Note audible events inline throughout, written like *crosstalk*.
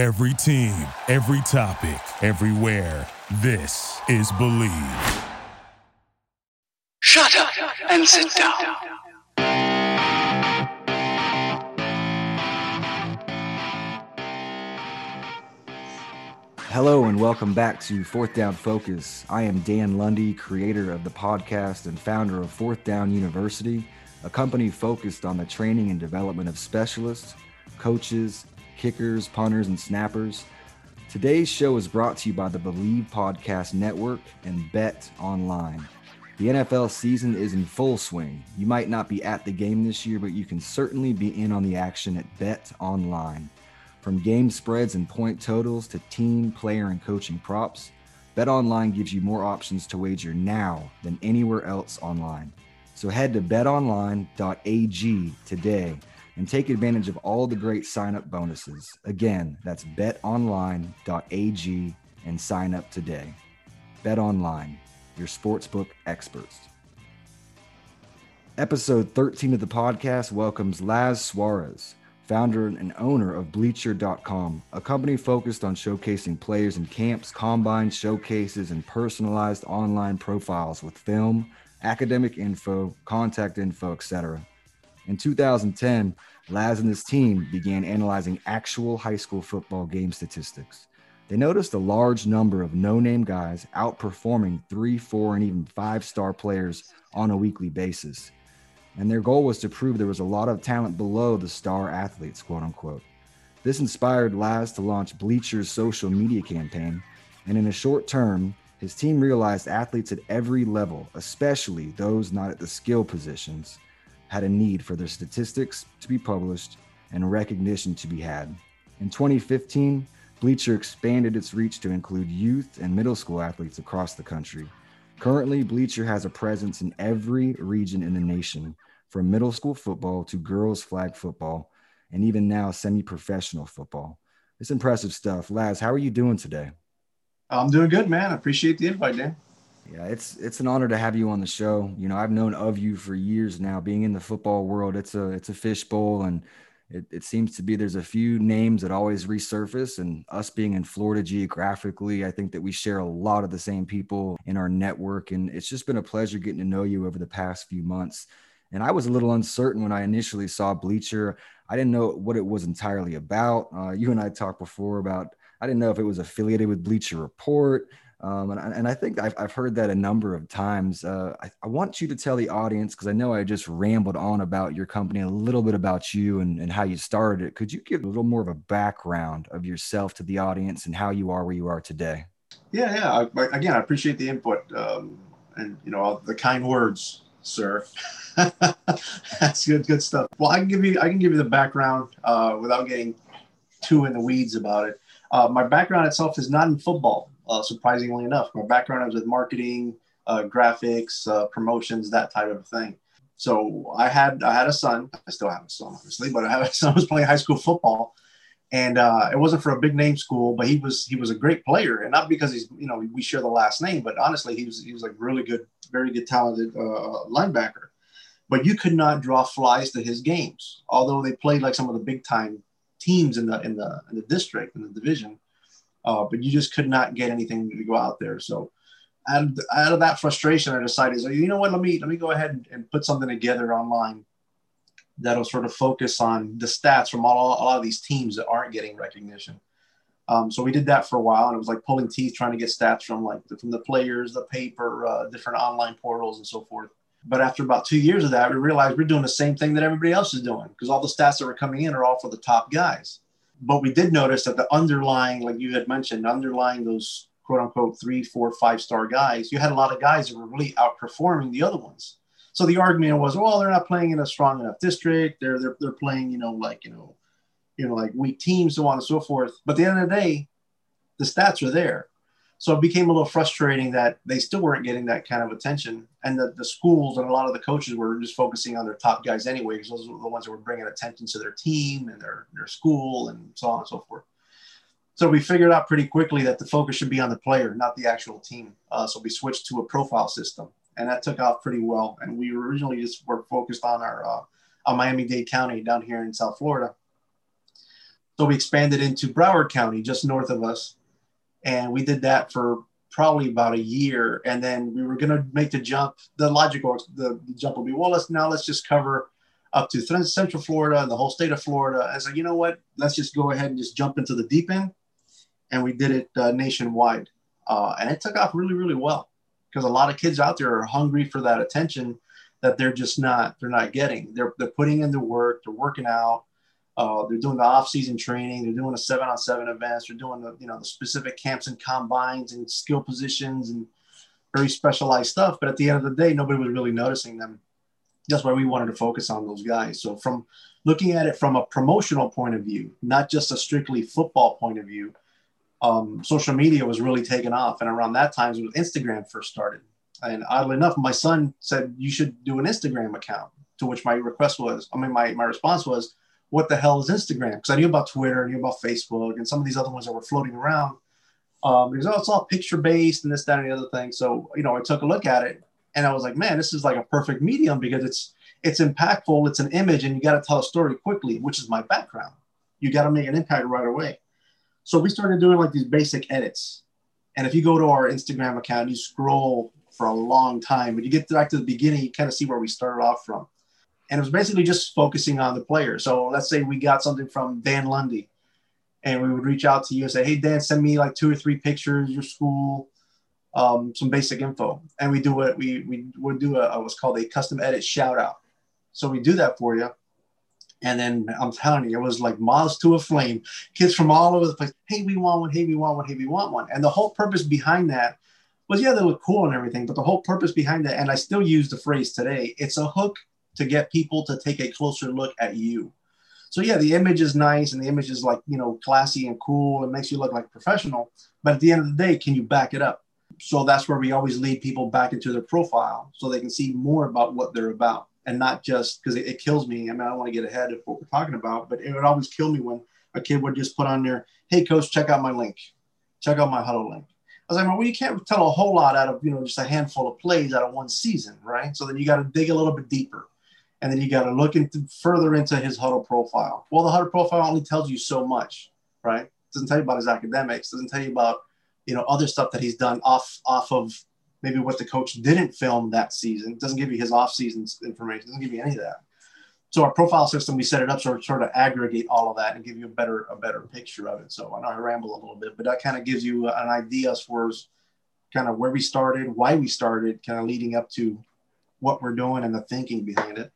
Every team, every topic, everywhere. This is Believe. Shut up and sit down. Hello and welcome back to Fourth Down Focus. I am Dan Lundy, creator of the podcast and founder of Fourth Down University, a company focused on the training and development of specialists, coaches, kickers, punters, and snappers. Today's show is brought to you by the Believe Podcast Network and Bet Online. The NFL season is in full swing. You might not be at the game this year, but you can certainly be in on the action at Bet Online. From game spreads and point totals to team, player, and coaching props, Bet Online gives you more options to wager now than anywhere else online. So head to betonline.ag today and take advantage of all the great sign up bonuses. Again, that's betonline.ag and sign up today. Bet Online, your sportsbook experts. Episode 13 of the podcast welcomes Laz Suarez, founder and owner of Bleacher.com, a company focused on showcasing players in camps, combines, showcases, and personalized online profiles with film, academic info, contact info, etc. In 2010, Laz and his team began analyzing actual high school football game statistics. They noticed a large number of no name guys outperforming three, four, and even five star players on a weekly basis. And their goal was to prove there was a lot of talent below the star athletes, quote unquote. This inspired Laz to launch Bleacher's social media campaign. And in a short term, his team realized athletes at every level, especially those not at the skill positions, had a need for their statistics to be published and recognition to be had. In 2015, Bleacher expanded its reach to include youth and middle school athletes across the country. Currently, Bleacher has a presence in every region in the nation, from middle school football to girls' flag football, and even now semi professional football. It's impressive stuff. Laz, how are you doing today? I'm doing good, man. I appreciate the invite, Dan. Yeah, it's it's an honor to have you on the show. You know, I've known of you for years now. Being in the football world, it's a it's a fishbowl, and it, it seems to be there's a few names that always resurface. And us being in Florida geographically, I think that we share a lot of the same people in our network. And it's just been a pleasure getting to know you over the past few months. And I was a little uncertain when I initially saw Bleacher. I didn't know what it was entirely about. Uh, you and I talked before about I didn't know if it was affiliated with Bleacher Report. Um, and, and I think I've, I've heard that a number of times. Uh, I, I want you to tell the audience, because I know I just rambled on about your company, a little bit about you and, and how you started it. Could you give a little more of a background of yourself to the audience and how you are where you are today? Yeah, yeah. I, again, I appreciate the input um, and, you know, the kind words, sir. *laughs* That's good, good stuff. Well, I can give you, I can give you the background uh, without getting too in the weeds about it. Uh, my background itself is not in football uh, surprisingly enough. My background was with marketing, uh, graphics, uh, promotions, that type of thing. So I had I had a son. I still have a son, obviously, but I a son was playing high school football, and uh, it wasn't for a big name school, but he was he was a great player, and not because he's you know we share the last name, but honestly he was he was like really good, very good, talented uh, linebacker. But you could not draw flies to his games, although they played like some of the big time teams in the in the in the district in the division uh, but you just could not get anything to go out there. So out of, out of that frustration, I decided, so, you know what, let me let me go ahead and, and put something together online that'll sort of focus on the stats from all, a lot of these teams that aren't getting recognition. Um, so we did that for a while, and it was like pulling teeth trying to get stats from like the, from the players, the paper, uh, different online portals, and so forth. But after about two years of that, we realized we're doing the same thing that everybody else is doing because all the stats that were coming in are all for the top guys but we did notice that the underlying, like you had mentioned, underlying those quote unquote three, four, five star guys, you had a lot of guys that were really outperforming the other ones. So the argument was, well, they're not playing in a strong enough district. They're they're they're playing, you know, like you know, you know, like weak teams, so on and so forth. But at the end of the day, the stats are there. So it became a little frustrating that they still weren't getting that kind of attention. And the, the schools and a lot of the coaches were just focusing on their top guys anyway, because those were the ones that were bringing attention to their team and their, their school and so on and so forth. So we figured out pretty quickly that the focus should be on the player, not the actual team. Uh, so we switched to a profile system, and that took off pretty well. And we originally just were focused on our uh, on Miami-Dade County down here in South Florida. So we expanded into Broward County, just north of us, and we did that for probably about a year. And then we were going to make the jump. The logical the, the jump will be well. Let's now let's just cover up to Central Florida and the whole state of Florida. I said, you know what? Let's just go ahead and just jump into the deep end. And we did it uh, nationwide. Uh, and it took off really, really well because a lot of kids out there are hungry for that attention that they're just not, they're not getting. They're, they're putting in the work, they're working out, uh, they're doing the off-season training, they're doing the seven-on-seven events, they're doing the, you know, the specific camps and combines and skill positions and very specialized stuff. But at the end of the day, nobody was really noticing them that's why we wanted to focus on those guys. So from looking at it from a promotional point of view, not just a strictly football point of view, um, social media was really taking off. And around that time, when Instagram first started. And oddly enough, my son said, you should do an Instagram account, to which my request was, I mean, my, my response was, what the hell is Instagram? Because I knew about Twitter, I knew about Facebook, and some of these other ones that were floating around. Um, because oh, it's all picture based and this, that, and the other thing. So, you know, I took a look at it and I was like, man, this is like a perfect medium because it's it's impactful, it's an image, and you got to tell a story quickly, which is my background. You got to make an impact right away. So we started doing like these basic edits. And if you go to our Instagram account, you scroll for a long time, but you get back to the beginning, you kind of see where we started off from. And it was basically just focusing on the player. So let's say we got something from Dan Lundy, and we would reach out to you and say, Hey, Dan, send me like two or three pictures, your school, um, some basic info, and we do what we we would do a, what's called a custom edit shout out. So we do that for you, and then I'm telling you, it was like miles to a flame. Kids from all over the place. Hey, we want one. Hey, we want one. Hey, we want one. And the whole purpose behind that was yeah, they look cool and everything, but the whole purpose behind that, and I still use the phrase today, it's a hook to get people to take a closer look at you. So yeah, the image is nice and the image is like you know classy and cool. It makes you look like professional. But at the end of the day, can you back it up? so that's where we always lead people back into their profile so they can see more about what they're about and not just because it, it, kills me. I mean, I don't want to get ahead of what we're talking about, but it would always kill me when a kid would just put on there, "Hey, coach, check out my link, check out my Hudl link." I was like, well, you can't tell a whole lot out of you know just a handful of plays out of one season, right? So then you got to dig a little bit deeper, and then you got to look into further into his Hudl profile. Well, the Hudl profile only tells you so much, right? It doesn't tell you about his academics, doesn't tell you about you know other stuff that he's done off off of maybe what the coach didn't film that season. Doesn't give you his off season information. Doesn't give you any of that. So our profile system, we set it up so sort of aggregate all of that and give you a better a better picture of it. So I know I ramble a little bit, but that kind of gives you an idea as far as kind of where we started, why we started, kind of leading up to what we're doing and the thinking behind it.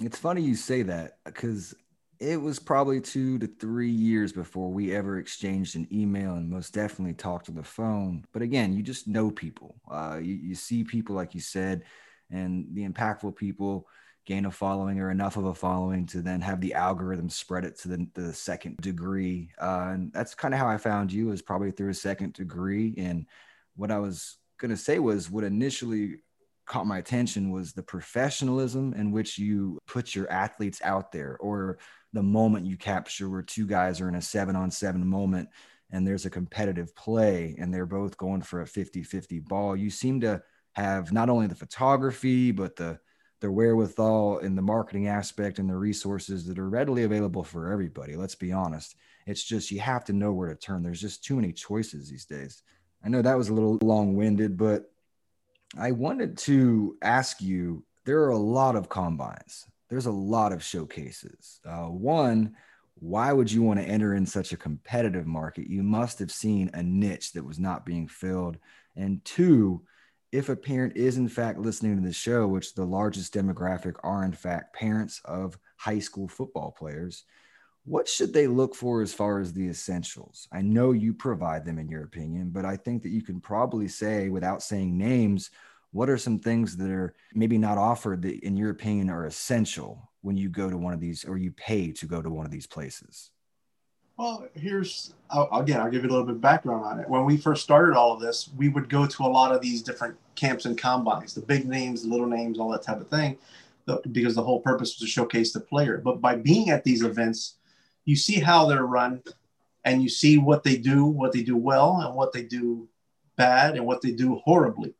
It's funny you say that because it was probably two to three years before we ever exchanged an email and most definitely talked on the phone. But again, you just know people. Uh, you, you see people, like you said, and the impactful people gain a following or enough of a following to then have the algorithm spread it to the, the second degree. Uh, and that's kind of how I found you is probably through a second degree. And what I was going to say was what initially caught my attention was the professionalism in which you put your athletes out there or the moment you capture where two guys are in a seven on seven moment and there's a competitive play and they're both going for a 50 50 ball. You seem to have not only the photography, but the the wherewithal and the marketing aspect and the resources that are readily available for everybody. Let's be honest. It's just you have to know where to turn. There's just too many choices these days. I know that was a little long winded, but I wanted to ask you there are a lot of combines, there's a lot of showcases. Uh, one, why would you want to enter in such a competitive market? You must have seen a niche that was not being filled. And two, if a parent is in fact listening to the show, which the largest demographic are in fact parents of high school football players, what should they look for as far as the essentials? I know you provide them in your opinion, but I think that you can probably say without saying names, what are some things that are maybe not offered that in your opinion are essential when you go to one of these or you pay to go to one of these places? Well, here's again, I'll give you a little bit of background on it. When we first started all of this, we would go to a lot of these different camps and combines, the big names, the little names, all that type of thing, because the whole purpose was to showcase the player. But by being at these events, you see how they're run and you see what they do, what they do well, and what they do bad, and what they do horribly.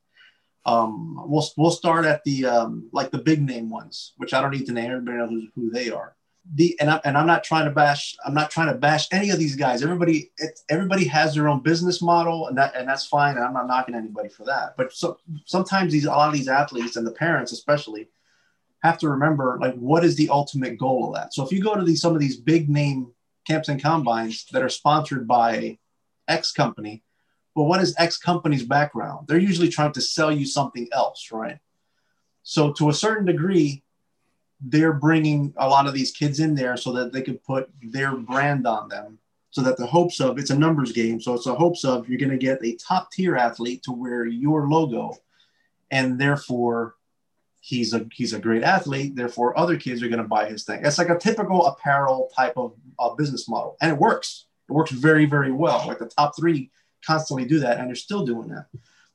Um, we'll we'll start at the um, like the big name ones, which I don't need to name. Everybody knows who, who they are. the and, I, and I'm not trying to bash I'm not trying to bash any of these guys. Everybody it, everybody has their own business model and that and that's fine. And I'm not knocking anybody for that. But so sometimes these a lot of these athletes and the parents especially have to remember like what is the ultimate goal of that. So if you go to these some of these big name camps and combines that are sponsored by X company, well, what is X company's background? They're usually trying to sell you something else, right? So to a certain degree, they're bringing a lot of these kids in there so that they could put their brand on them so that the hopes of it's a numbers game so it's the hopes of you're going to get a top tier athlete to wear your logo and therefore he's a he's a great athlete therefore other kids are going to buy his thing it's like a typical apparel type of uh, business model and it works it works very very well like the top three constantly do that and they're still doing that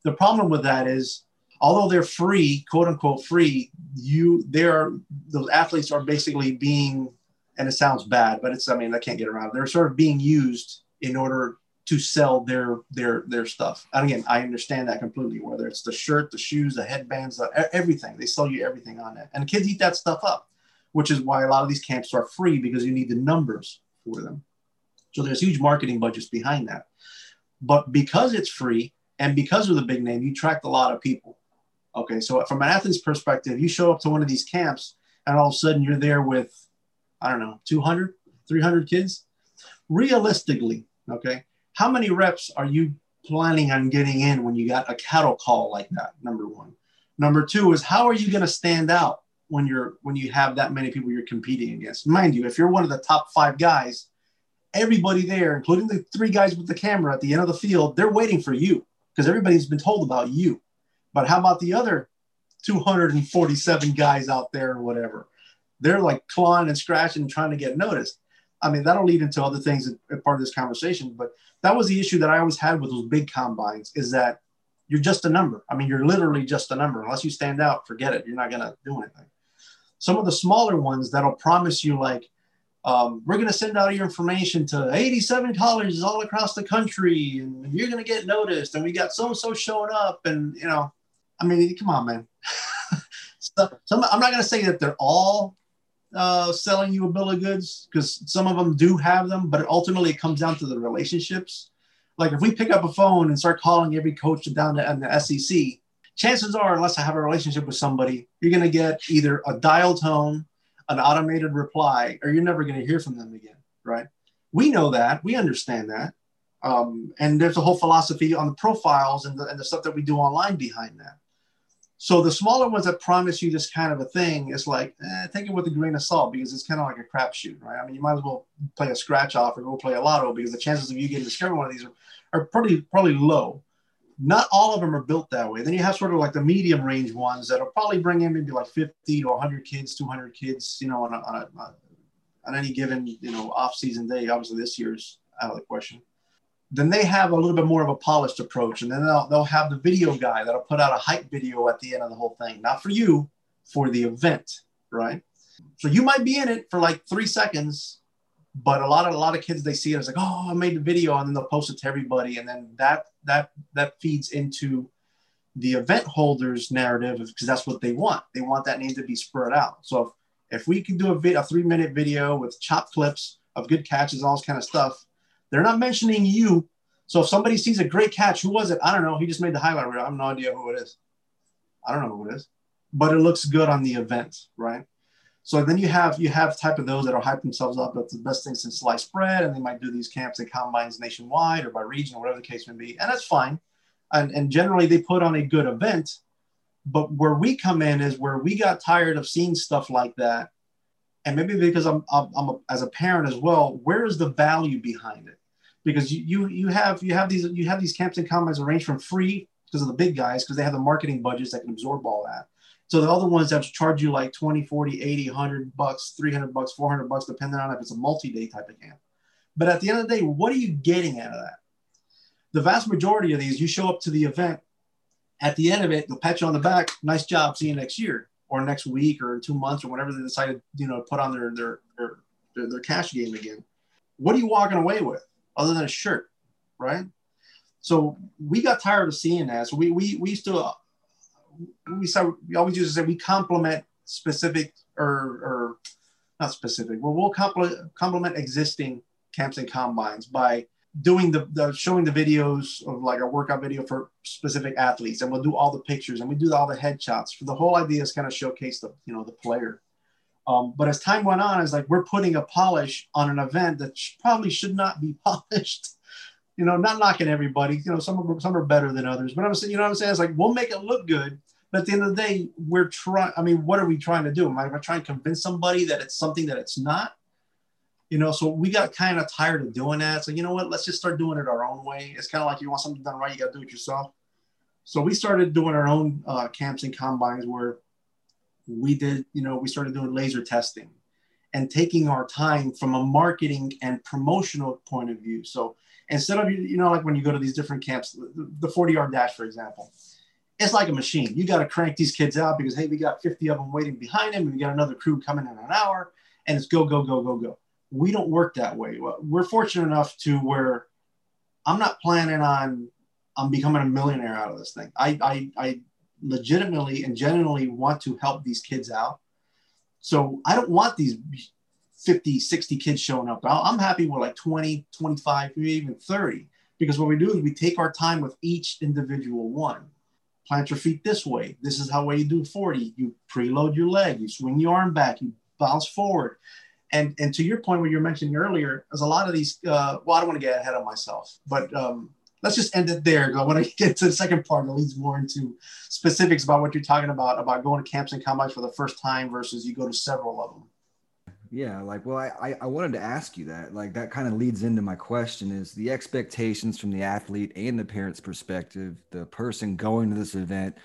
the problem with that is although they're free, quote unquote free, you they're those athletes are basically being, and it sounds bad, but it's I mean I can't get around. It. They're sort of being used in order to sell their their their stuff. And again, I understand that completely. Whether it's the shirt, the shoes, the headbands, the, everything, they sell you everything on that, and kids eat that stuff up, which is why a lot of these camps are free because you need the numbers for them. So there's huge marketing budgets behind that. But because it's free and because of the big name, you attract a lot of people. Okay, so from an athlete's perspective, you show up to one of these camps and all of a sudden you're there with, I don't know, 200, 300 kids. Realistically, okay, how many reps are you planning on getting in when you got a cattle call like that? Number one. Number two is how are you going to stand out when you're when you have that many people you're competing against? Mind you, if you're one of the top five guys, everybody there, including the three guys with the camera at the end of the field, they're waiting for you because everybody's been told about you. But how about the other 247 guys out there or whatever? They're like clawing and scratching and trying to get noticed. I mean, that'll lead into other things as part of this conversation. But that was the issue that I always had with those big combines is that you're just a number. I mean, you're literally just a number. Unless you stand out, forget it. You're not going to do anything. Some of the smaller ones that'll promise you, like, um, we're going to send out your information to 87 colleges all across the country, and you're going to get noticed. And we got so and so showing up, and you know, I mean, come on, man. *laughs* so, some, I'm not going to say that they're all uh, selling you a bill of goods because some of them do have them, but ultimately it comes down to the relationships. Like if we pick up a phone and start calling every coach down to the SEC, chances are, unless I have a relationship with somebody, you're going to get either a dial tone, an automated reply, or you're never going to hear from them again, right? We know that. We understand that. Um, and there's a whole philosophy on the profiles and the, and the stuff that we do online behind that. So the smaller ones that promise you this kind of a thing is like, eh, take it with a grain of salt because it's kind of like a crapshoot, right? I mean, you might as well play a scratch off or go play a lotto because the chances of you getting discovered one of these are, are pretty probably low. Not all of them are built that way. Then you have sort of like the medium range ones that'll probably bring in maybe like 50 to 100 kids, 200 kids, you know, on, a, on, a, on any given, you know, off season day. Obviously, this year's out of the question then they have a little bit more of a polished approach. And then they'll, they'll have the video guy that'll put out a hype video at the end of the whole thing, not for you, for the event, right? So you might be in it for like three seconds, but a lot of a lot of kids they see it as like, oh, I made the video, and then they'll post it to everybody, and then that that that feeds into the event holders narrative because that's what they want. They want that name to be spread out. So if, if we can do a, vid- a three minute video with chop clips of good catches, all this kind of stuff, they're not mentioning you. So if somebody sees a great catch, who was it? I don't know. He just made the highlight reel. I have no idea who it is. I don't know who it is, but it looks good on the event, right? So then you have you have type of those that are hype themselves up. That's the best thing since sliced bread, and they might do these camps and combines nationwide or by region or whatever the case may be, and that's fine. And, and generally they put on a good event. But where we come in is where we got tired of seeing stuff like that, and maybe because I'm I'm, I'm a, as a parent as well. Where is the value behind it? Because you, you you have you have these you have these camps and combines arranged from free because of the big guys because they have the marketing budgets that can absorb all that. So the other ones that charge you like 20 40 80 100 bucks 300 bucks 400 bucks depending on if it's a multi-day type of camp. But at the end of the day what are you getting out of that? The vast majority of these you show up to the event at the end of it they'll pat you on the back nice job see you next year or next week or two months or whenever they decided you know to put on their their, their, their cash game again. What are you walking away with other than a shirt, right? So we got tired of seeing that. So we we we to we saw we always used to say we complement specific or or not specific, Well, we'll complement, complement existing camps and combines by doing the, the showing the videos of like a workout video for specific athletes and we'll do all the pictures and we do all the headshots for the whole idea is kind of showcase the you know the player um, but as time went on it's like we're putting a polish on an event that probably should not be *laughs* polished. You know not knocking everybody you know some are, some are better than others but i'm saying you know what i'm saying? It's like we'll make it look good but at the end of the day we're trying i mean what are we trying to do? Am i trying to convince somebody that it's something that it's not? You know so we got kind of tired of doing that. So you know what? Let's just start doing it our own way. It's kind of like you want something done right you got to do it yourself. So we started doing our own uh, camps and combines where we did you know we started doing laser testing and taking our time from a marketing and promotional point of view so instead of you know like when you go to these different camps the 40 yard dash for example it's like a machine you got to crank these kids out because hey we got 50 of them waiting behind him and we got another crew coming in an hour and it's go go go go go we don't work that way. We're fortunate enough to where I'm not planning on I'm becoming a millionaire out of this thing. I, I, I legitimately and genuinely want to help these kids out. So I don't want these 50, 60 kids showing up. I'm happy with like 20, 25, maybe even 30. Because what we do is we take our time with each individual one. Plant your feet this way. This is how you do 40. You preload your leg, you swing your arm back, you bounce forward and and to your point, what you were mentioning earlier, there's a lot of these. Uh, well, I don't want to get ahead of myself, but um, let's just end it there. I want to *laughs* get to the second part that leads more into specifics about what you're talking about about going to camps and combines for the first time versus you go to several of them. Yeah, like well, I I wanted to ask you that. Like that kind of leads into my question: is the expectations from the athlete and the parent's perspective, the person going to this event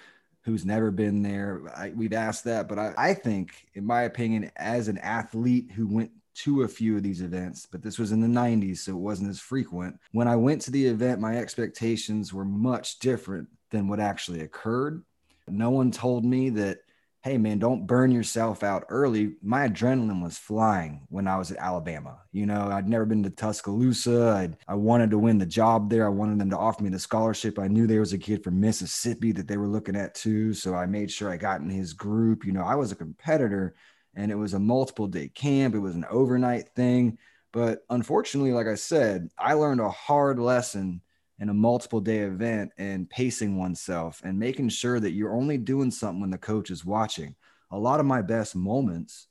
who's never been there. I, we've asked that, but I, I think, in my opinion, as an athlete who went to a few of these events, but this was in the 90s, so it wasn't as frequent. When I went to the event, my expectations were much different than what actually occurred. No one told me that hey man, don't burn yourself out early. My adrenaline was flying when I was at Alabama. You know, I'd never been to Tuscaloosa. I'd, I wanted to win the job there. I wanted them to offer me the scholarship. I knew there was a kid from Mississippi that they were looking at too. So I made sure I got in his group. You know, I was a competitor and it was a multiple day camp. It was an overnight thing. But unfortunately, like I said, I learned a hard lesson in a multiple day event and pacing oneself and making sure that you're only doing something when the coach is watching. A lot of my best moments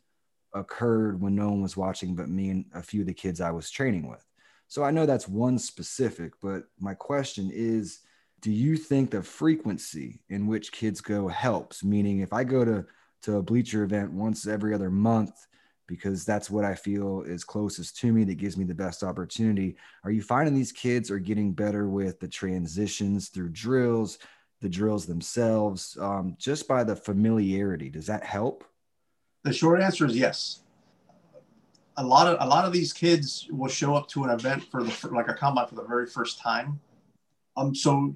occurred when no one was watching but me and a few of the kids I was training with. So I know that's one specific, but my question is do you think the frequency in which kids go helps? Meaning, if I go to, to a bleacher event once every other month, because that's what I feel is closest to me that gives me the best opportunity. Are you finding these kids are getting better with the transitions through drills, the drills themselves, um, just by the familiarity? Does that help? The short answer is yes. A lot of a lot of these kids will show up to an event for the for like a combine for the very first time. Um, so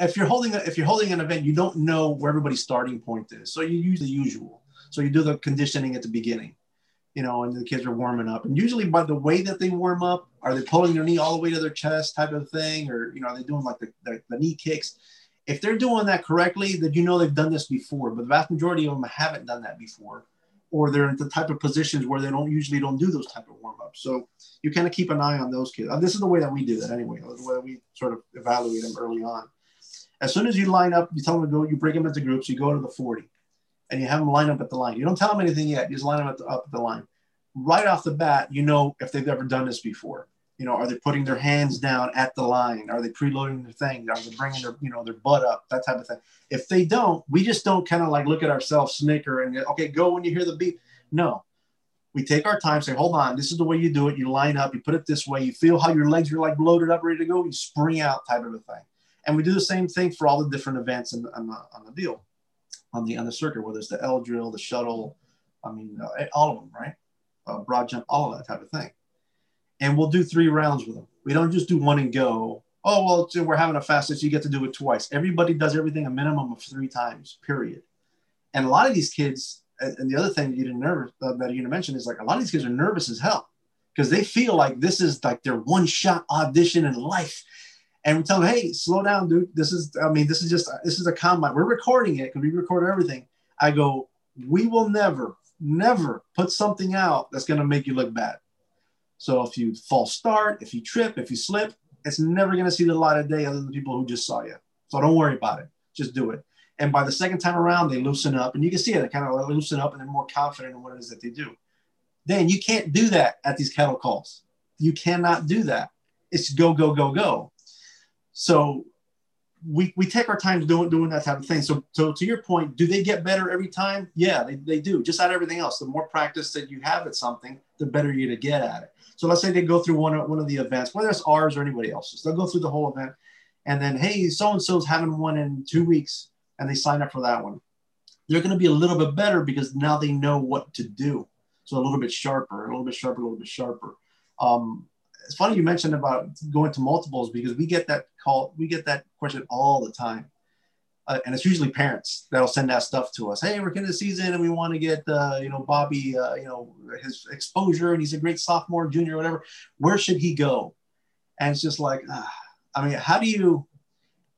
if you're holding a, if you're holding an event, you don't know where everybody's starting point is. So you use the usual. So you do the conditioning at the beginning you know, and the kids are warming up. And usually by the way that they warm up, are they pulling their knee all the way to their chest type of thing? Or, you know, are they doing like the, the, the knee kicks? If they're doing that correctly, then you know they've done this before. But the vast majority of them haven't done that before. Or they're in the type of positions where they don't usually don't do those type of warm ups. So you kind of keep an eye on those kids. Uh, this is the way that we do that anyway. The way we sort of evaluate them early on. As soon as you line up, you tell them to go. You break them into groups. You go to the forty and you have them line up at the line. You don't tell them anything yet. You just line them the, up at the line. Right off the bat, you know if they've ever done this before. You know, are they putting their hands down at the line? Are they preloading their thing? Are they bringing their, you know, their butt up? That type of thing. If they don't, we just don't kind of like look at ourselves, snicker, and okay, go when you hear the beat. No, we take our time, say, hold on, this is the way you do it. You line up, you put it this way, you feel how your legs are like loaded up, ready to go, you spring out type of a thing. And we do the same thing for all the different events on, on, the, on the deal on the on the circuit, whether it's the L drill, the shuttle, I mean, uh, all of them, right? Uh, broad jump, all of that type of thing. And we'll do three rounds with them. We don't just do one and go. Oh well, we're having a fast, so you get to do it twice. Everybody does everything a minimum of three times, period. And a lot of these kids, and the other thing you didn't nervous uh, that you didn't mention is like a lot of these kids are nervous as hell because they feel like this is like their one shot audition in life and we tell them, hey, slow down, dude. This is, I mean, this is just, this is a combine. We're recording it because we record everything. I go, we will never, never put something out that's going to make you look bad. So if you false start, if you trip, if you slip, it's never going to see the light of day other than people who just saw you. So don't worry about it. Just do it. And by the second time around, they loosen up, and you can see it. They kind of loosen up, and they're more confident in what it is that they do. Then you can't do that at these cattle calls. You cannot do that. It's go go go go. So we, we take our time doing doing that type of thing. So so to your point, do they get better every time? Yeah, they, they do. Just like everything else. The more practice that you have at something, the better you're to get at it. So let's say they go through one of one of the events, whether it's ours or anybody else's. They'll go through the whole event, and then hey, so and so's having one in two weeks, and they sign up for that one. They're going to be a little bit better because now they know what to do. So a little bit sharper, a little bit sharper, a little bit sharper. Um, it's funny you mentioned about going to multiples because we get that call, we get that question all the time. Uh, and it's usually parents that'll send that stuff to us. Hey, we're in the season and we want to get, uh, you know, Bobby, uh, you know, his exposure and he's a great sophomore, junior, whatever. Where should he go? And it's just like, ah, I mean, how do you,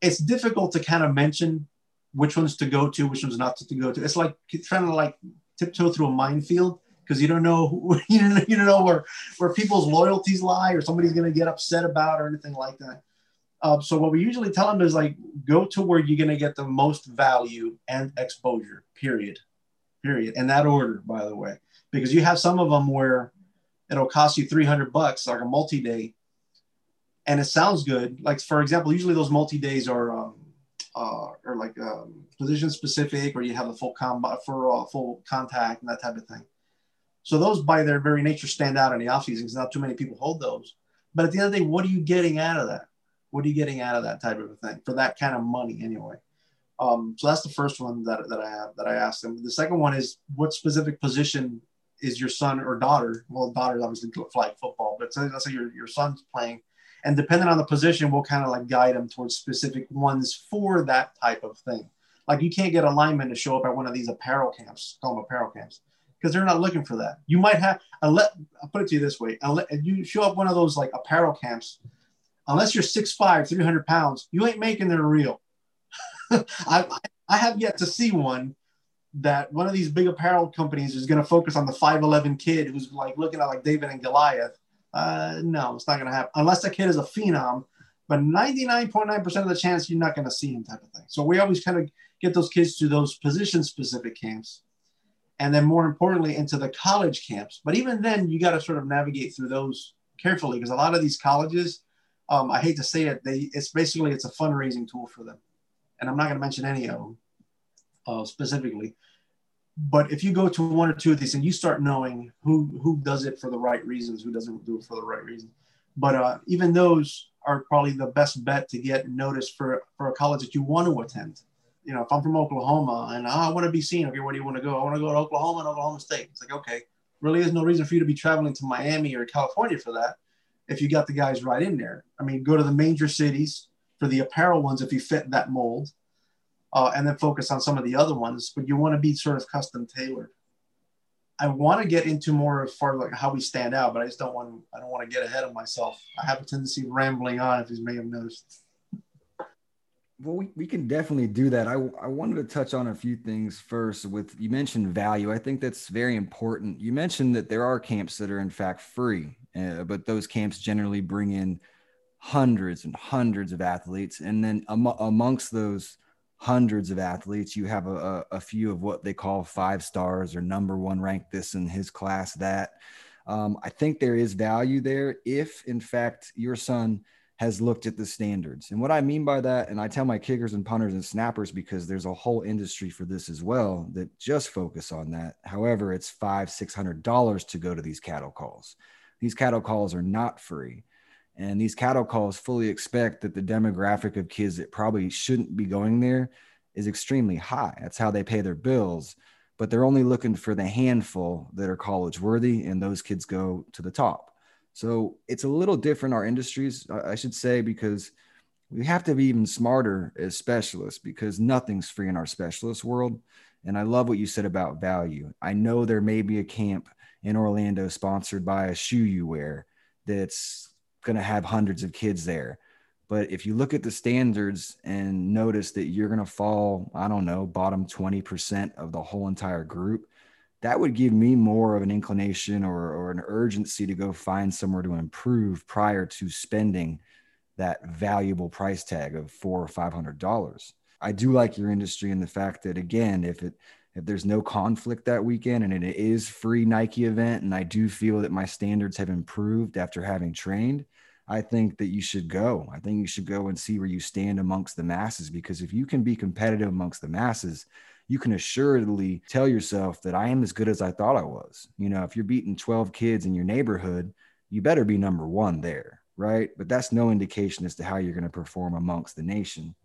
it's difficult to kind of mention which ones to go to, which ones not to, to go to. It's like trying to like tiptoe through a minefield because you don't know *laughs* you don't know, you don't know where where people's loyalties lie or somebody's going to get upset about or anything like that. Uh, so what we usually tell them is like go to where you're going to get the most value and exposure. Period. Period. In that order, by the way, because you have some of them where it'll cost you 300 bucks, like a multi-day, and it sounds good. Like for example, usually those multi-days are um, uh, or like um, position specific, or you have a full combat for uh, full contact and that type of thing. So those by their very nature stand out in the off season because not too many people hold those. But at the end of the day, what are you getting out of that? What are you getting out of that type of a thing for that kind of money anyway? Um, so that's the first one that, that I have that I asked them. The second one is what specific position is your son or daughter? Well, daughter's obviously flag football, but let's say your, your son's playing. And depending on the position, we'll kind of like guide them towards specific ones for that type of thing. Like you can't get a lineman to show up at one of these apparel camps, call them apparel camps because they're not looking for that. You might have, I'll put it to you this way, you show up one of those like apparel camps, unless you're 6'5", 300 pounds, you ain't making their reel. *laughs* I, I have yet to see one that one of these big apparel companies is going to focus on the 5'11 kid who's like looking at like David and Goliath. Uh, no, it's not going to happen unless the kid is a phenom. But 99.9% of the chance you're not going to see him type of thing. So we always kind of get those kids to those position specific camps and then more importantly into the college camps. But even then you got to sort of navigate through those carefully because a lot of these colleges um, i hate to say it they it's basically it's a fundraising tool for them. And i'm not going to mention any of them uh, specifically. But if you go to one or two of these and you start knowing who who does it for the right reasons who doesn't do it for the right reason but uh, even those are probably the best bet to get noticed for for a college that you want to attend you know, if I'm from Oklahoma and oh, I want to be seen, okay, where do you want to go? I want to go to Oklahoma and Oklahoma State. It's like, okay, really is no reason for you to be traveling to Miami or California for that if you got the guys right in there. I mean, go to the major cities for the apparel ones if you fit that mold, uh, and then focus on some of the other ones. But you want to be sort of custom tailored. I want to get into more as far like how we stand out, but I just don't want I don't want to get ahead of myself. I have a tendency of rambling on, if you may have noticed. Well, we, we can definitely do that. I, I wanted to touch on a few things first with you mentioned value. I think that's very important. You mentioned that there are camps that are in fact free, uh, but those camps generally bring in hundreds and hundreds of athletes. And then am- amongst those hundreds of athletes, you have a, a, few of what they call five stars or number one ranked this in his class, that. Um, I think there is value there if, in fact, your son – has looked at the standards. And what I mean by that, and I tell my kickers and punters and snappers because there's a whole industry for this as well that just focus on that. However, it's five, six hundred dollars to go to these cattle calls. These cattle calls are not free. And these cattle calls fully expect that the demographic of kids that probably shouldn't be going there is extremely high. That's how they pay their bills. But they're only looking for the handful that are college worthy, and those kids go to the top. So it's a little different, our industries, I should say, because we have to be even smarter as specialists because nothing's free in our specialist world. And I love what you said about value. I know there may be a camp in Orlando sponsored by a shoe you wear that's going to have hundreds of kids there. But if you look at the standards and notice that you're going to fall, I don't know, bottom 20% of the whole entire group, that would give me more of an inclination or, or an urgency to go find somewhere to improve prior to spending that valuable price tag of four or five hundred dollars. I do like your industry and the fact that again, if it if there's no conflict that weekend and it is free Nike event, and I do feel that my standards have improved after having trained, I think that you should go. I think you should go and see where you stand amongst the masses because if you can be competitive amongst the masses, you can assuredly tell yourself that I am as good as I thought I was. You know, if you're beating 12 kids in your neighborhood, you better be number one there, right? But that's no indication as to how you're going to perform amongst the nation.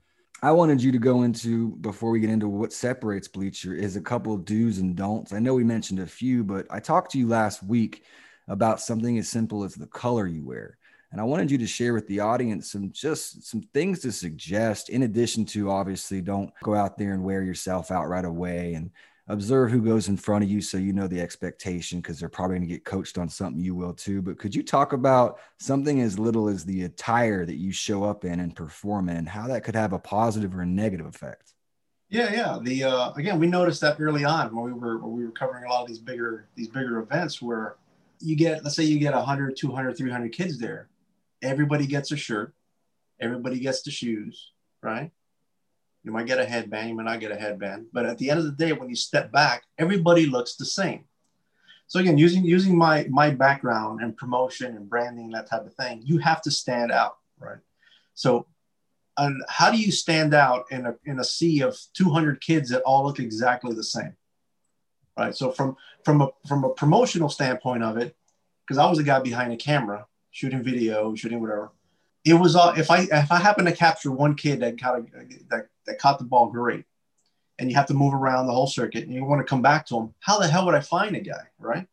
I wanted you to go into before we get into what separates Bleacher is a couple of do's and don'ts. I know we mentioned a few, but I talked to you last week about something as simple as the color you wear. And I wanted you to share with the audience some just some things to suggest, in addition to obviously don't go out there and wear yourself out right away and observe who goes in front of you so you know the expectation because they're probably going to get coached on something you will too. But could you talk about something as little as the attire that you show up in and perform in, and how that could have a positive or negative effect? Yeah, yeah. The uh, again, we noticed that early on when we were when we were covering a lot of these bigger these bigger events where you get let's say you get 100 200 300 kids there everybody gets a shirt everybody gets the shoes right you might get a headband, you might not get a headband, but at the end of the day, when you step back, everybody looks the same. So again, using using my my background and promotion and branding that type of thing, you have to stand out, right? So, and how do you stand out in a in a sea of 200 kids that all look exactly the same, right? So from from a from a promotional standpoint of it, because I was the guy behind the camera shooting video, shooting whatever it was all if I if I happen to capture one kid that kind of that, that caught the ball great, and you have to move around the whole circuit, and you want to come back to him, how the hell would I find a guy, right?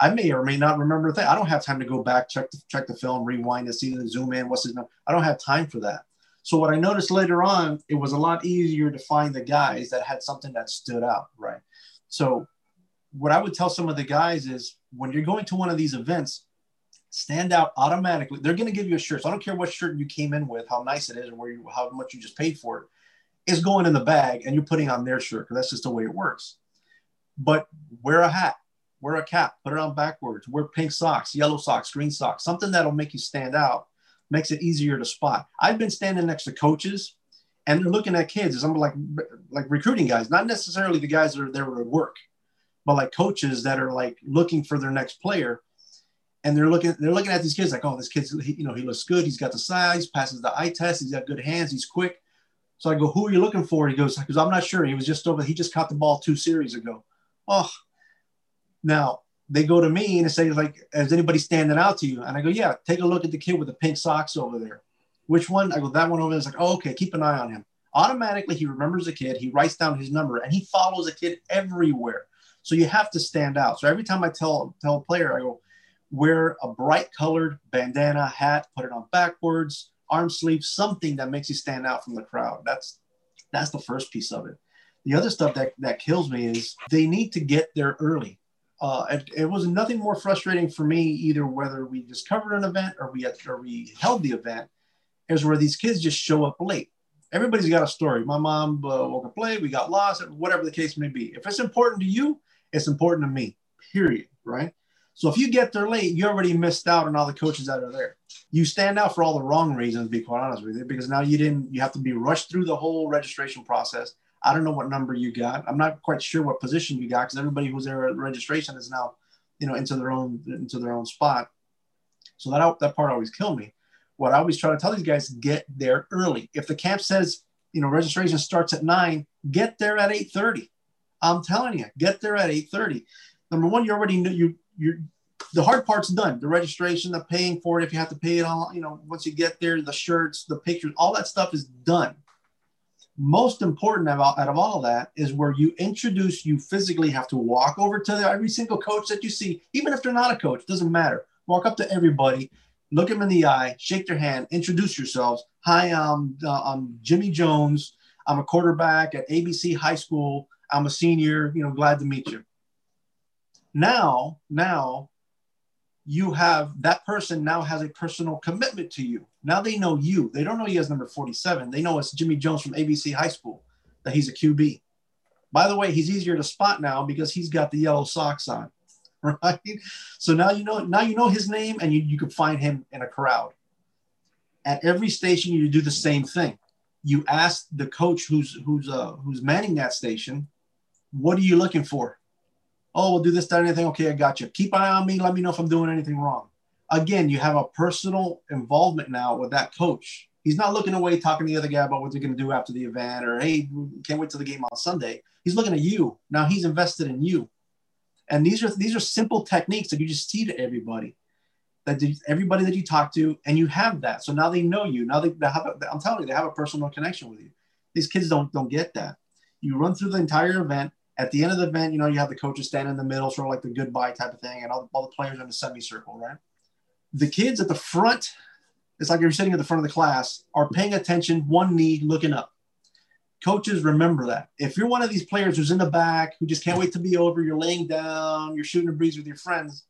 I may or may not remember a thing. I don't have time to go back, check the, check the film, rewind to see the zoom in. What's his name? I don't have time for that. So what I noticed later on, it was a lot easier to find the guys that had something that stood out, right? So what I would tell some of the guys is when you're going to one of these events, stand out automatically. They're going to give you a shirt. So I don't care what shirt you came in with, how nice it is, or where you, how much you just paid for it. It's going in the bag, and you're putting on their shirt because that's just the way it works. But wear a hat, wear a cap, put it on backwards, wear pink socks, yellow socks, green socks, something that'll make you stand out, makes it easier to spot. I've been standing next to coaches, and they're looking at kids. Some like like recruiting guys, not necessarily the guys that are there to work, but like coaches that are like looking for their next player and they're looking they're looking at these kids like, oh, this kid's you know he looks good. He's got the size, passes the eye test. He's got good hands. He's quick. So I go, who are you looking for? He goes, because I'm not sure. He was just over. He just caught the ball two series ago. Oh, now they go to me and they say like, is anybody standing out to you? And I go, yeah. Take a look at the kid with the pink socks over there. Which one? I go, that one over there. It's like, oh, okay. Keep an eye on him. Automatically, he remembers the kid. He writes down his number and he follows the kid everywhere. So you have to stand out. So every time I tell tell a player, I go, wear a bright colored bandana hat, put it on backwards, arm sleeve, something that makes you stand out from the crowd. That's that's the first piece of it. The other stuff that, that kills me is they need to get there early. Uh, it, it, was nothing more frustrating for me either whether we just covered an event or we had, or we held the event is where these kids just show up late. Everybody's got a story. My mom uh, woke up late, we got lost, whatever the case may be. If it's important to you, it's important to me. Period. Right. So if you get there late, you already missed out on all the coaches that are there. You stand out for all the wrong reasons, to be quite honest with you, because now you didn't, you have to be rushed through the whole registration process. I don't know what number you got. I'm not quite sure what position you got because everybody who's there at registration is now, you know, into their own into their own spot. So that that part always killed me. What I always try to tell these guys: get there early. If the camp says, you know, registration starts at nine, get there at eight thirty. I'm telling you, get there at eight thirty. Number one, you already know you you're the hard part's done. The registration, the paying for it, if you have to pay it all, you know, once you get there, the shirts, the pictures, all that stuff is done. Most important out of all of that is where you introduce, you physically have to walk over to every single coach that you see, even if they're not a coach, doesn't matter. Walk up to everybody, look them in the eye, shake their hand, introduce yourselves. Hi, I'm, uh, I'm Jimmy Jones. I'm a quarterback at ABC High School. I'm a senior, you know, glad to meet you now now you have that person now has a personal commitment to you now they know you they don't know you as number 47 they know it's jimmy jones from abc high school that he's a qb By the way, he's easier to spot now because he's got the yellow socks on, *laughs* right? So now you know now you know his name and you, you can find him in a crowd. At every station, you do the same thing. You ask the coach who's who's uh, who's manning that station, what are you looking for? Oh, we'll do this, that, anything. Okay, I got you. Keep an eye on me. Let me know if I'm doing anything wrong. Again, you have a personal involvement now with that coach. He's not looking away talking to the other guy about what they're going to do after the event or, hey, can't wait till the game on Sunday. He's looking at you. Now he's invested in you. And these are these are simple techniques that you just see to everybody, that everybody that you talk to, and you have that. So now they know you. Now they, they have. A, I'm telling you, they have a personal connection with you. These kids don't don't get that. You run through the entire event. At the end of the event, you know, you have the coaches stand in the middle, sort of like the goodbye type of thing, and all, all the players in a semicircle, right? The kids at the front, it's like you're sitting at the front of the class, are paying attention, one knee looking up. Coaches, remember that. If you're one of these players who's in the back, who just can't wait to be over, you're laying down, you're shooting a breeze with your friends,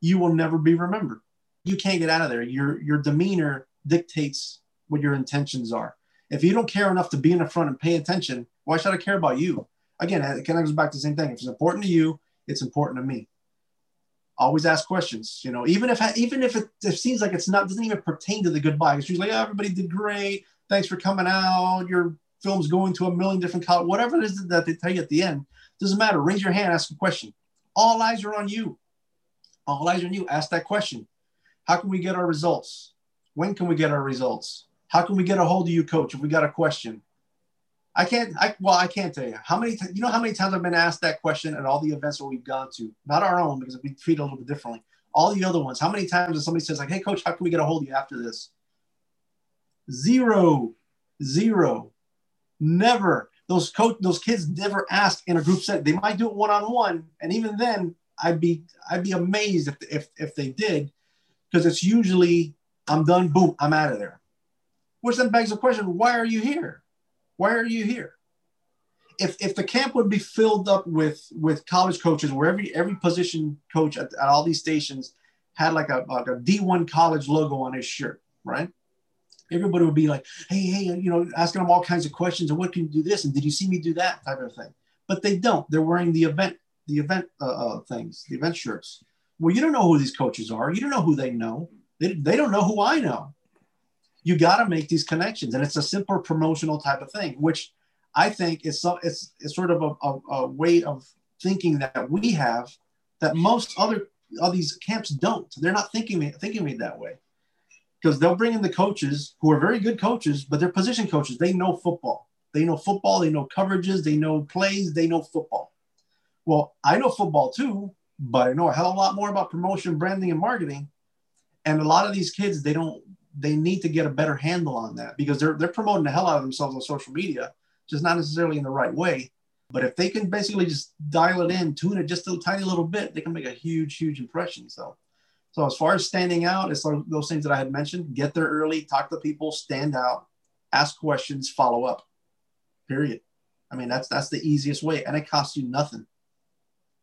you will never be remembered. You can't get out of there. Your your demeanor dictates what your intentions are. If you don't care enough to be in the front and pay attention, why should I care about you? Again, it kind of goes back to the same thing. If it's important to you, it's important to me. Always ask questions. You know, even if even if it, it seems like it's not doesn't even pertain to the goodbye. It's usually oh, everybody did great. Thanks for coming out. Your film's going to a million different colleges. Whatever it is that they tell you at the end doesn't matter. Raise your hand. Ask a question. All eyes are on you. All eyes are on you. Ask that question. How can we get our results? When can we get our results? How can we get a hold of you, coach, if we got a question? I can't. I well, I can't tell you how many. Times you know how many times I've been asked that question at all the events that we've gone to. Not our own because we treat a little bit differently. All the other ones. How many times does somebody says like, "Hey, coach, how can we get a hold of you after this?" Zero, zero, never. Those coach, those kids never ask in a group set. They might do it one on one, and even then, I'd be I'd be amazed if if if they did, because it's usually I'm done. Boom, I'm out of there. Which then begs the question: Why are you here? Why are you here? If, if the camp would be filled up with with college coaches, where every every position coach at, at all these stations had like a like a D1 college logo on his shirt, right? Everybody would be like, hey, hey, you know, asking them all kinds of questions and what can you do this and did you see me do that type of thing. But they don't. They're wearing the event the event uh, uh, things, the event shirts. Well, you don't know who these coaches are. You don't know who they know. They, they don't know who I know you got to make these connections. And it's a simple promotional type of thing which i think is so it's, it's sort of a, a, a way of thinking that we have that most other of these camps don't. They're not thinking thinking it that way. Because they'll bring in the coaches who are very good coaches but they're position coaches. They know football. They know football. They know coverages. They know plays. They know football. Well i know football too but i know a hell of a lot more about promotion branding and marketing. And a lot of these kids they don't they need to get a better handle on that because they're they're promoting the hell out of themselves on social media, just not necessarily in the right way. But if they can basically just dial it in, tune it just a tiny little bit, they can make a huge, huge impression. So, so as far as standing out, it's those things that I had mentioned: get there early, talk to people, stand out, ask questions, follow up. Period. I mean, that's that's the easiest way, and it costs you nothing.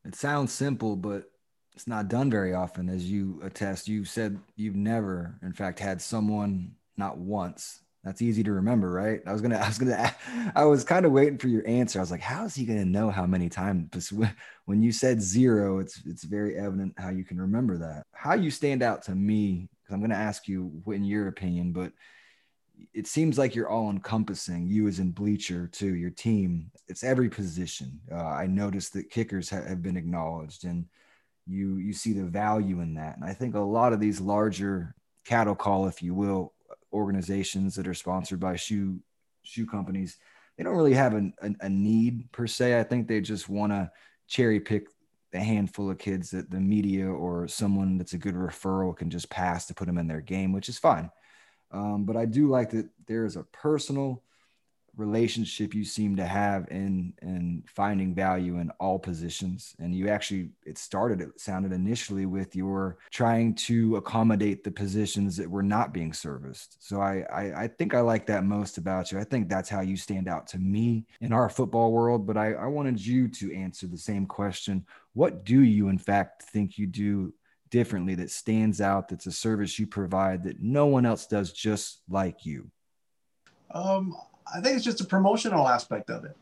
It sounds simple, but it's not done very often, as you attest. You've said you've never, in fact, had someone not once. That's easy to remember, right? I was gonna, *laughs* I was gonna, I was kind of waiting for your answer. I was like, how is he gonna know how many times? *laughs* When you said zero, it's it's very evident how you can remember that. How you stand out to me, because I'm gonna ask you in your opinion, but it seems like you're all encompassing you as in bleacher too your team it's every position uh, i noticed that kickers ha- have been acknowledged and you you see the value in that. And i think a lot of these larger cattle call if you will organizations that are sponsored by shoe shoe companies they don't really have a, a, a need per se. I think they just want to cherry pick a handful of kids that the media or someone that's a good referral can just pass to put them in their game which is fine. Um, but i do like that there's a personal relationship you seem to have in in finding value in all positions. And you actually it started it sounded initially with your trying to accommodate the positions that were not being serviced. So I, I i, think i like that most about you. I think that's how you stand out to me in our football world. But i i wanted you to answer the same question. What do you in fact think you do differently that stands out that's a service you provide that no one else does just like you? Um I think it's just a promotional aspect of it.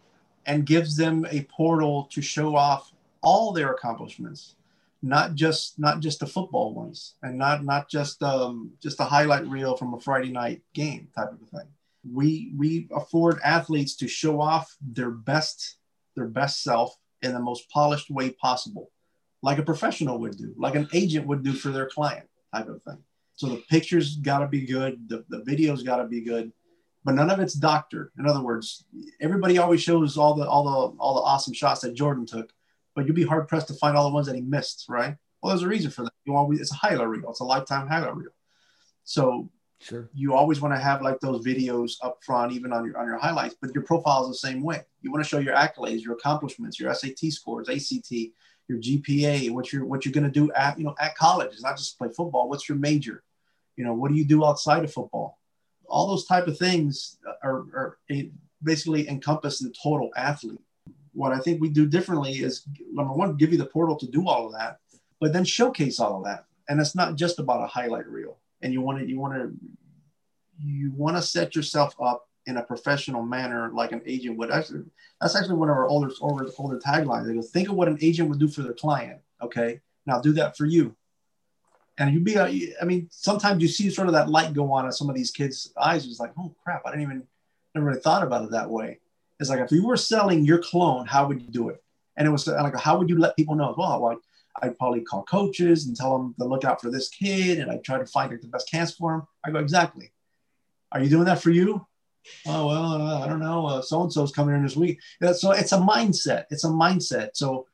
and gives them a portal to show off all their accomplishments not just not just the football ones and not not just um, just a highlight reel from a friday night game type of thing we we afford athletes to show off their best their best self in the most polished way possible like a professional would do like an agent would do for their client type of thing so the pictures got to be good the, the videos got to be good but none of it's doctored in other words everybody always shows all the all the all the awesome shots that jordan took but you'd be hard pressed to find all the ones that he missed right well there's a reason for that you always it's a highlight reel it's a lifetime highlight reel so Sure. you always want to have like those videos up front, even on your on your highlights. But your profile is the same way. You want to show your accolades, your accomplishments, your SAT scores, ACT, your GPA, what you're what you're going to do at you know at college. It's not just play football. What's your major? You know, what do you do outside of football? All those type of things are, are basically encompass the total athlete. What I think we do differently is number one, give you the portal to do all of that, but then showcase all of that. And it's not just about a highlight reel. And you want to you want to you want to set yourself up in a professional manner like an agent would. Actually that's actually one of our older older older taglines they go think of what an agent would do for their client. Okay? Now do that for you and you'd be uh, i mean sometimes you see sort of that light go on in some of these kids eyes it's like oh crap i didn't even never really thought about it that way it's like if you were selling your clone how would you do it and it was like how would you let people know well like I'd probably call coaches and tell them to look out for this kid, and I try to find the best camps for him. I go exactly. Are you doing that for you? Oh well, uh, I don't know. So and so's coming in this week. So it's a mindset. It's a mindset. So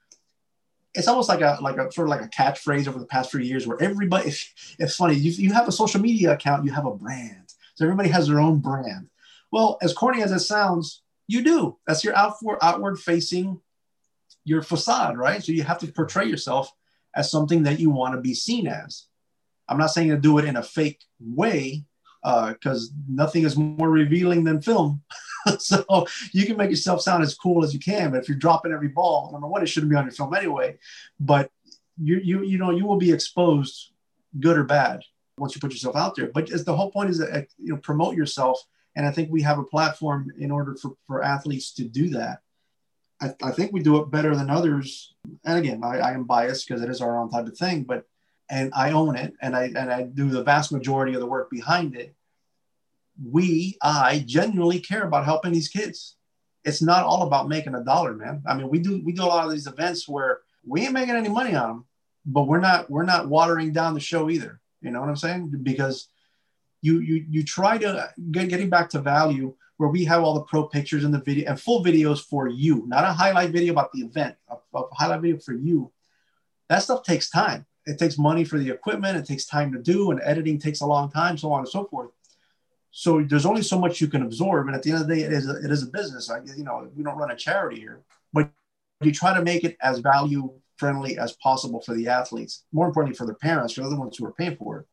it's almost like a like a sort of like a catchphrase over the past few years where everybody. *laughs* It's, funny. You, you have a social media account. You have a brand. So everybody has their own brand. Well, as corny as it sounds, you do. That's your outward outward facing your facade, right? So you have to portray yourself as something that you want to be seen as. I'm not saying to do it in a fake way, because uh, nothing is more revealing than film. *laughs* so you can make yourself sound as cool as you can, but if you're dropping every ball, number one, it shouldn't be on your film anyway. But you you you know you will be exposed, good or bad, once you put yourself out there. But the whole point is that you know promote yourself, and I think we have a platform in order for for athletes to do that. I, I think we do it better than others. And again, I, I am biased because it is our own type of thing, but and I own it and I and I do the vast majority of the work behind it. We, I genuinely care about helping these kids. It's not all about making a dollar, man. I mean, we do we do a lot of these events where we ain't making any money on them, but we're not we're not watering down the show either. You know what I'm saying? Because you you you try to get getting back to value where we have all the pro pictures and the video and full videos for you, not a highlight video about the event, a, a highlight video for you. That stuff takes time. It takes money for the equipment. It takes time to do, and editing takes a long time, so on and so forth. So there's only so much you can absorb, and at the end of the day, it is a, it is a business. I, you know, we don't run a charity here, but you try to make it as value friendly as possible for the athletes. More importantly, for their parents, for the other ones who are paying for it.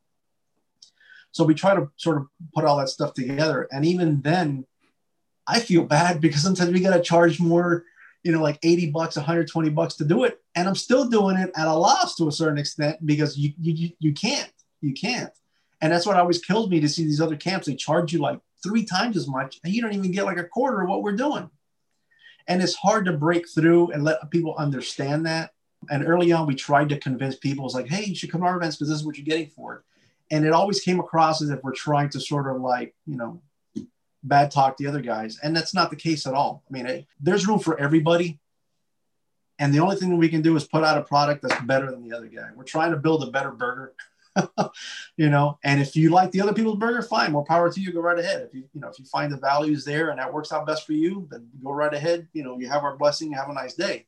So we try to sort of put all that stuff together, and even then, I feel bad *laughs* because sometimes we got to charge more, you know, like 80 bucks, 120 bucks to do it. And I'm still doing it at a loss to a certain extent because you, you, you can't, you can't. And that's what always kills me to see these other camps. They charge you like three times as much and you don't even get like a quarter of what we're doing. And it's hard to break through and let people understand that. And early on, we tried to convince people, it's like, hey, you should come to our events because this is what you're getting for it. And it always came across as if we're trying to sort of like, you know, bad talk the other guys. And that's not the case at all. I mean, it, there's room for everybody. And the only thing we can do is put out a product that's better than the other guy. We're trying to build a better burger, *laughs* you know. And if you like the other people's burger, fine, more power to you. Go right ahead. If you, you know, if you find the values there and that works out best for you, then go right ahead. You know, you have our blessing. Have a nice day.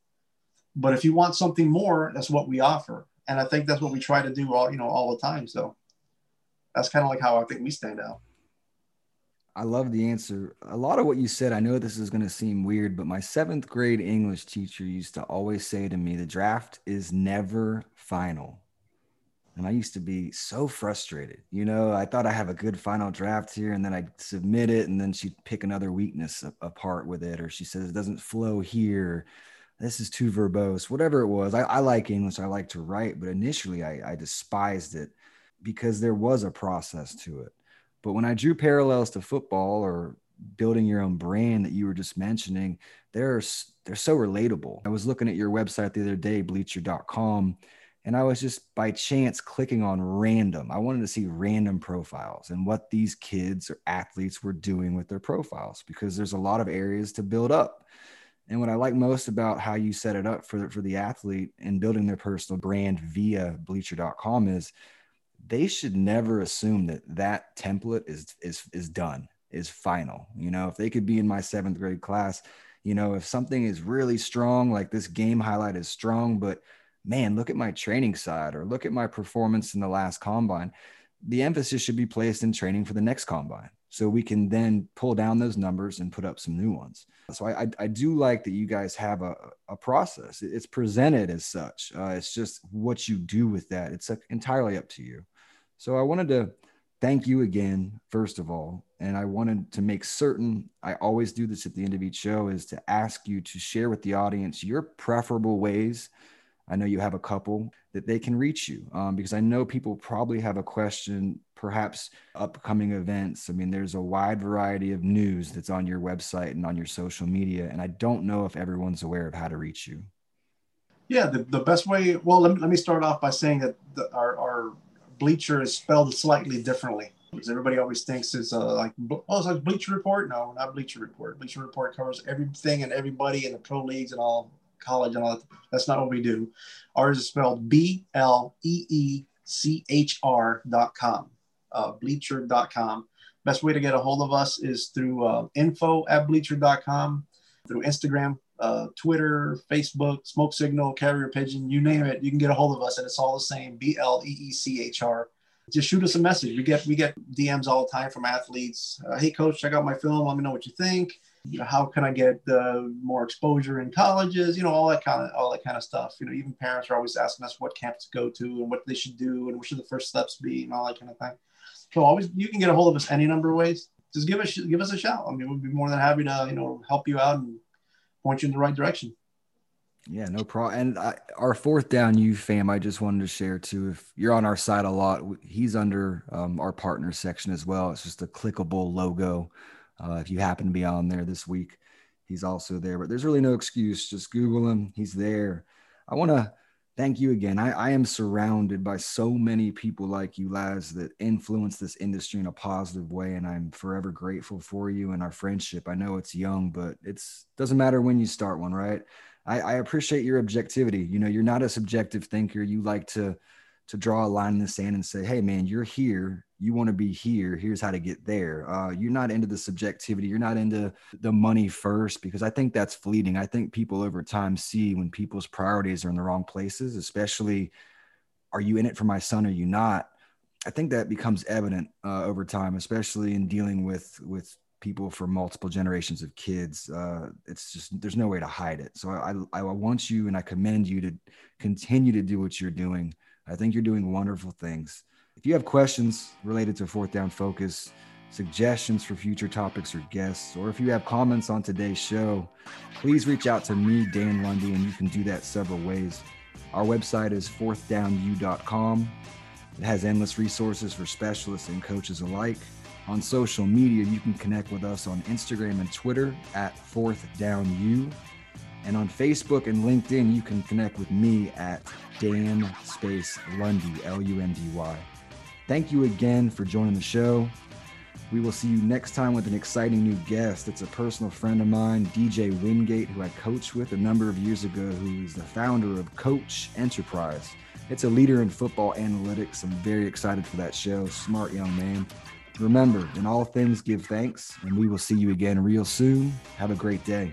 But if you want something more, that's what we offer. And I think that's what we try to do all, you know, all the time. So that's kind of like how I think we stand out. I love the answer. A lot of what you said, I know this is going to seem weird, but my seventh grade English teacher used to always say to me, the draft is never final. And I used to be so frustrated. You know, I thought I have a good final draft here, and then I submit it, and then she'd pick another weakness apart with it, or she says it doesn't flow here. This is too verbose, whatever it was. I, I like English, I like to write, but initially I, I despised it because there was a process to it but when I drew parallels to football or building your own brand that you were just mentioning, they're they're so relatable. I was looking at your website the other day, bleechr.com, and I was just by chance clicking on random. I wanted to see random profiles and what these kids or athletes were doing with their profiles because there's a lot of areas to build up. And what I like most about how you set it up for, for the athlete and building their personal brand via bleechr.com is they should never assume that that template is is is done is final. You know if they could be in my seventh grade class you know if something is really strong like this game highlight is strong but man look at my training side or look at my performance in the last combine the emphasis should be placed in training for the next combine. So we can then pull down those numbers and put up some new ones. So i i, I do like that you guys have a, a process. It's presented as such. Uh, it's just what you do with that. It's entirely up to you so I wanted to thank you again, first of all. And I wanted to make certain I always do this at the end of each show is to ask you to share with the audience your preferable ways. I know you have a couple that they can reach you um, because I know people probably have a question, perhaps upcoming events. I mean, there's a wide variety of news that's on your website and on your social media. And I don't know if everyone's aware of how to reach you. Yeah, the, the best way, well, let me, let me start off by saying that the, our, our Bleechr is spelled slightly differently because everybody always thinks it's uh, like oh it's like Bleacher Report. No, not Bleacher Report. Bleacher Report covers everything and everybody in the pro leagues and all college and all that. That's not what we do. Ours is spelled B L E E C H R dot com, uh, Bleechr dot com. Best way to get a hold of us is through uh, info at bleechr.com, through Instagram, uh, Twitter, Facebook, Smoke Signal, Carrier Pigeon, you name it, you can get a hold of us, and it's all the same. B L E E C H R. Just shoot us a message. We get we get DMs all the time from athletes. Uh, hey, coach, check out my film. Let me know what you think. You know, how can I get uh, more exposure in colleges? You know, all that kind of all that kind of stuff. You know, even parents are always asking us what camps to go to and what they should do and what should the first steps be and all that kind of thing. So always you can get a hold of us any number of ways. Just give us give us a shout. I mean, we'd be more than happy to you know help you out and point you in the right direction. Yeah, no problem. And I, our Fourth Down U fam, I just wanted to share too. If you're on our side a lot, he's under um, our partner section as well. It's just a clickable logo. Uh, if you happen to be on there this week, he's also there. But there's really no excuse. Just Google him. He's there. I want to thank you again. I, I am surrounded by so many people like you, Laz, that influence this industry in a positive way, and I'm forever grateful for you and our friendship. I know it's young, but it's doesn't matter when you start one, right? I, I appreciate your objectivity. You know, you're not a subjective thinker. You like to to draw a line in the sand and say, hey, man, you're here. You want to be here. Here's how to get there. Uh, you're not into the subjectivity. You're not into the money first because I think that's fleeting. I think people over time see when people's priorities are in the wrong places, especially are you in it for my son or you not? I think that becomes evident uh, over time, especially in dealing with with people for multiple generations of kids. Uh, it's just there's no way to hide it. So I, I I want you and I commend you to continue to do what you're doing I think you're doing wonderful things. If you have questions related to Fourth Down Focus, suggestions for future topics or guests, or if you have comments on today's show, please reach out to me, Dan Lundy, and you can do that several ways. Our website is fourthdownu.com. It has endless resources for specialists and coaches alike. On social media, you can connect with us on Instagram and Twitter at Fourth Down U. And on Facebook and LinkedIn, you can connect with me at Dan Space Lundy, L U N D Y. Thank you again for joining the show. We will see you next time with an exciting new guest. It's a personal friend of mine, DJ Wingate, who I coached with a number of years ago, who is the founder of Coach Enterprise. It's a leader in football analytics. I'm very excited for that show. Smart young man. Remember, in all things, give thanks, and we will see you again real soon. Have a great day.